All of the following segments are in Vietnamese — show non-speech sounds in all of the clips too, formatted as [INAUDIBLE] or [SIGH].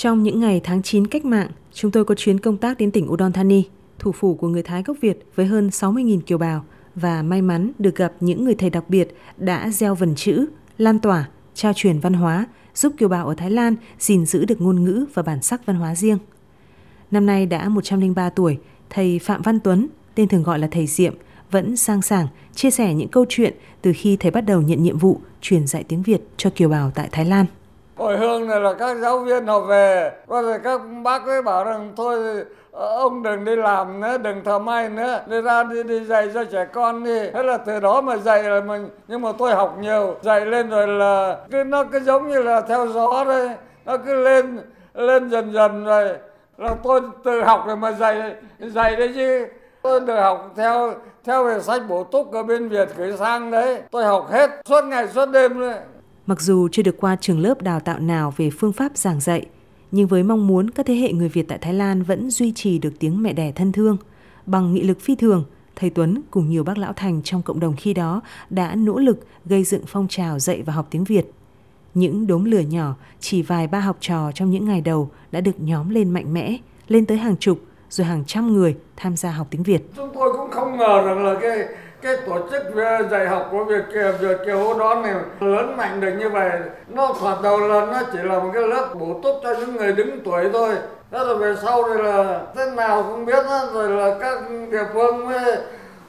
Trong những ngày tháng 9 cách mạng, chúng tôi có chuyến công tác đến tỉnh Udon Thani, thủ phủ của người Thái gốc Việt với hơn 60.000 kiều bào và may mắn được gặp những người thầy đặc biệt đã gieo vần chữ, lan tỏa, trao truyền văn hóa, giúp kiều bào ở Thái Lan gìn giữ được ngôn ngữ và bản sắc văn hóa riêng. Năm nay đã 103 tuổi, thầy Phạm Văn Tuấn, tên thường gọi là thầy Diệm, vẫn sang sảng chia sẻ những câu chuyện từ khi thầy bắt đầu nhận nhiệm vụ truyền dạy tiếng Việt cho kiều bào tại Thái Lan. Hồi hương này là các giáo viên họ về, rồi các bác ấy bảo rằng thôi ờ, ông đừng đi làm nữa, đừng thờ may nữa, đi ra đi, đi dạy cho trẻ con đi. Thế là từ đó mà dạy là mình, nhưng mà tôi học nhiều, dạy lên rồi là cứ nó cứ giống như là theo gió đấy, nó cứ lên lên dần dần rồi là tôi tự học rồi mà dạy dạy đấy chứ. Tôi được học theo theo về sách bổ túc ở bên Việt gửi sang đấy. Tôi học hết suốt ngày suốt đêm đấy Mặc dù chưa được qua trường lớp đào tạo nào về phương pháp giảng dạy, nhưng với mong muốn các thế hệ người Việt tại Thái Lan vẫn duy trì được tiếng mẹ đẻ thân thương, bằng nghị lực phi thường, thầy Tuấn cùng nhiều bác lão thành trong cộng đồng khi đó đã nỗ lực gây dựng phong trào dạy và học tiếng Việt. Những đốm lửa nhỏ, chỉ vài ba học trò trong những ngày đầu đã được nhóm lên mạnh mẽ, lên tới hàng chục, rồi hàng trăm người tham gia học tiếng Việt. Chúng tôi cũng không ngờ rằng là cái cái tổ chức ờ, dạy học của Việt Kiều, Việt Kiều Hô Đón này lớn mạnh được như vậy. Nó thoạt đầu là nó chỉ là một cái lớp bổ túc cho những người đứng tuổi thôi. Thế rồi về sau thì là thế nào không biết đó, rồi là các địa phương mới,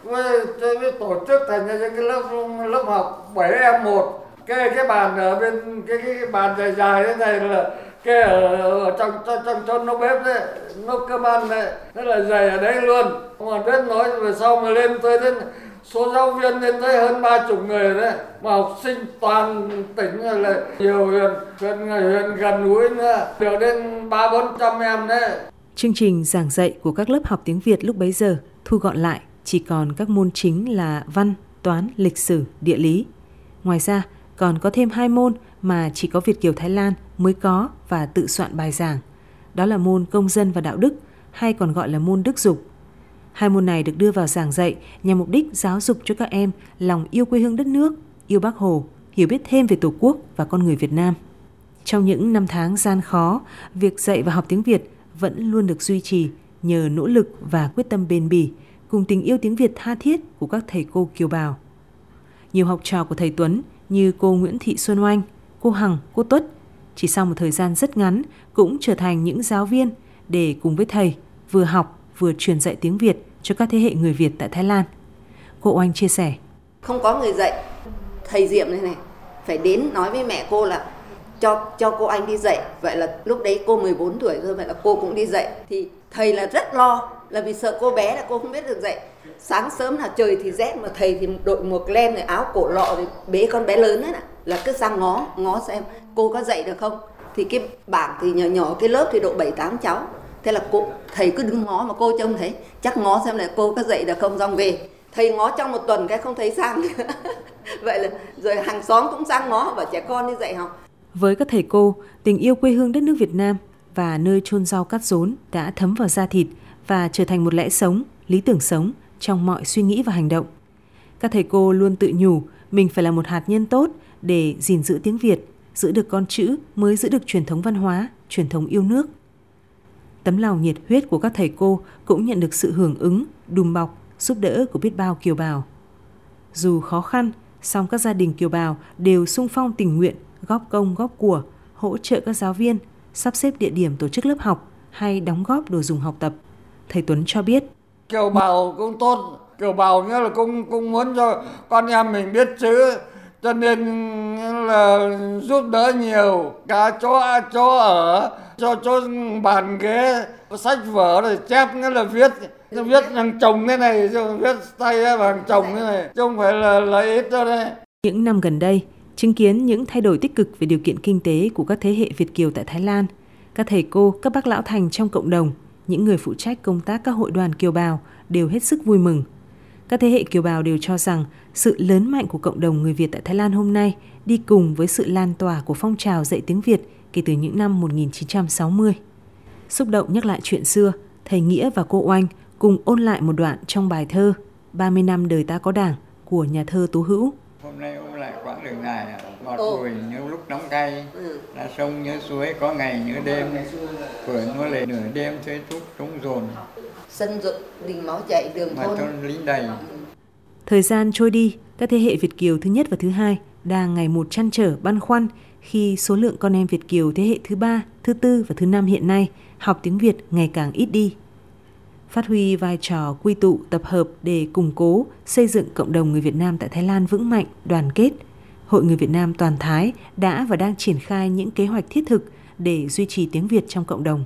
mới, mới tổ chức thành những cái lớp lớp học 7 em một cái cái bàn ở bên cái cái bàn dài dài thế này là cái ở, ở trong trong trong trong nấu bếp đấy nấu cơm ăn đấy thế là dày ở đấy luôn mà biết nói về sau mà lên tới đến số giáo viên lên tới hơn ba chục người đấy mà học sinh toàn tỉnh là nhiều huyện huyện huyện gần núi nữa được đến ba bốn trăm em đấy Chương trình giảng dạy của các lớp học tiếng Việt lúc bấy giờ thu gọn lại chỉ còn các môn chính là văn, toán, lịch sử, địa lý. Ngoài ra, còn có thêm hai môn mà chỉ có Việt Kiều Thái Lan mới có và tự soạn bài giảng. Đó là môn công dân và đạo đức, hay còn gọi là môn đức dục. Hai môn này được đưa vào giảng dạy nhằm mục đích giáo dục cho các em lòng yêu quê hương đất nước, yêu Bác Hồ, hiểu biết thêm về Tổ quốc và con người Việt Nam. Trong những năm tháng gian khó, việc dạy và học tiếng Việt vẫn luôn được duy trì nhờ nỗ lực và quyết tâm bền bỉ cùng tình yêu tiếng Việt tha thiết của các thầy cô kiều bào. Nhiều học trò của thầy Tuấn như cô Nguyễn Thị Xuân Oanh, cô Hằng, cô Tuất chỉ sau một thời gian rất ngắn cũng trở thành những giáo viên để cùng với thầy vừa học vừa truyền dạy tiếng Việt cho các thế hệ người Việt tại Thái Lan. Cô Oanh chia sẻ. Không có người dạy, thầy Diệm này này phải đến nói với mẹ cô là cho cho cô anh đi dạy. Vậy là lúc đấy cô 14 tuổi rồi, vậy là cô cũng đi dạy. Thì thầy là rất lo là vì sợ cô bé là cô không biết được dạy. Sáng sớm là trời thì rét mà thầy thì đội một len rồi áo cổ lọ rồi bế con bé lớn ấy nè. Là cứ sang ngó ngó xem cô có dạy được không. Thì cái bảng thì nhỏ nhỏ cái lớp thì độ 7 8 cháu thế là cô thầy cứ đứng ngó mà cô trông thấy. Chắc ngó xem là cô có dạy được không xong về thầy ngó trong một tuần cái không thấy sang [LAUGHS] vậy là rồi hàng xóm cũng sang ngó và trẻ con đi dạy học. Với các thầy cô tình yêu quê hương đất nước Việt Nam và nơi chôn rau cắt rốn đã thấm vào da thịt và trở thành một lẽ sống lý tưởng sống trong mọi suy nghĩ và hành động. Các thầy cô luôn tự nhủ mình phải là một hạt nhân tốt để gìn giữ tiếng Việt, giữ được con chữ mới giữ được truyền thống văn hóa, truyền thống yêu nước. Tấm lòng nhiệt huyết của các thầy cô cũng nhận được sự hưởng ứng, đùm bọc, giúp đỡ của biết bao kiều bào. Dù khó khăn, song các gia đình kiều bào đều sung phong tình nguyện, góp công góp của, hỗ trợ các giáo viên, sắp xếp địa điểm tổ chức lớp học hay đóng góp đồ dùng học tập. Thầy Tuấn cho biết. Kiều bào cũng tốt, kiều bào nghĩa là cũng cũng muốn cho con em mình biết chữ cho nên là giúp đỡ nhiều, cả chỗ chỗ ở, cho chỗ bàn ghế, sách vở rồi chép, nghĩa là viết viết hàng chồng thế này viết tay bằng chồng thế này, chứ không phải là lấy ít đâu đây những năm gần đây, chứng kiến những thay đổi tích cực về điều kiện kinh tế của các thế hệ Việt kiều tại Thái Lan, các thầy cô, các bác lão thành trong cộng đồng, những người phụ trách công tác các hội đoàn kiều bào đều hết sức vui mừng các thế hệ kiều bào đều cho rằng sự lớn mạnh của cộng đồng người Việt tại Thái Lan hôm nay đi cùng với sự lan tỏa của phong trào dạy tiếng Việt kể từ những năm 1960. Xúc động nhắc lại chuyện xưa, thầy Nghĩa và cô Oanh cùng ôn lại một đoạn trong bài thơ 30 năm đời ta có đảng của nhà thơ Tú Hữu. Hôm nay ôn lại quãng đường dài ngọt bùi như lúc nóng cay ừ. là sông nhớ suối có ngày nhớ đêm tuổi nó lệ nửa đêm thuê thúc trống dồn sân rộn đình máu chạy đường mà thôn, thôn lính đầy Thời gian trôi đi, các thế hệ Việt Kiều thứ nhất và thứ hai đang ngày một chăn trở băn khoăn khi số lượng con em Việt Kiều thế hệ thứ ba, thứ tư và thứ năm hiện nay học tiếng Việt ngày càng ít đi. Phát huy vai trò quy tụ tập hợp để củng cố, xây dựng cộng đồng người Việt Nam tại Thái Lan vững mạnh, đoàn kết, Hội Người Việt Nam Toàn Thái đã và đang triển khai những kế hoạch thiết thực để duy trì tiếng Việt trong cộng đồng.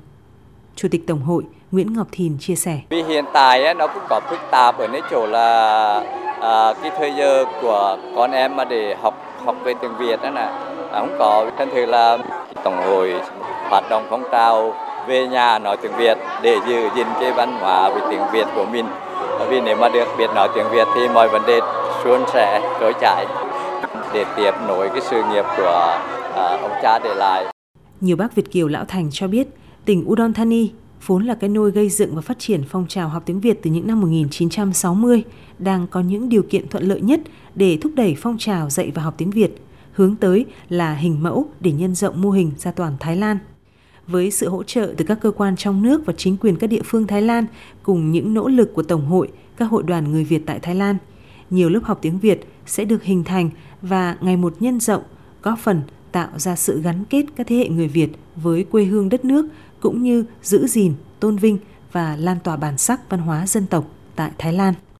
Chủ tịch Tổng hội Nguyễn Ngọc Thìn chia sẻ. Vì hiện tại nó cũng có phức tạp ở nơi chỗ là à, cái thời giờ của con em mà để học học về tiếng Việt đó là không có thành thử là tổng hội hoạt động phong trào về nhà nói tiếng Việt để giữ gìn cái văn hóa về tiếng Việt của mình vì nếu mà được biết nói tiếng Việt thì mọi vấn đề suôn sẻ trôi chảy để tiếp nối cái sự nghiệp của à, ông cha để lại. Nhiều bác Việt kiều lão thành cho biết tỉnh Udon Thani vốn là cái nôi gây dựng và phát triển phong trào học tiếng Việt từ những năm 1960, đang có những điều kiện thuận lợi nhất để thúc đẩy phong trào dạy và học tiếng Việt, hướng tới là hình mẫu để nhân rộng mô hình ra toàn Thái Lan. Với sự hỗ trợ từ các cơ quan trong nước và chính quyền các địa phương Thái Lan cùng những nỗ lực của Tổng hội, các hội đoàn người Việt tại Thái Lan, nhiều lớp học tiếng Việt sẽ được hình thành và ngày một nhân rộng, góp phần tạo ra sự gắn kết các thế hệ người Việt với quê hương đất nước cũng như giữ gìn, tôn vinh và lan tỏa bản sắc văn hóa dân tộc tại Thái Lan.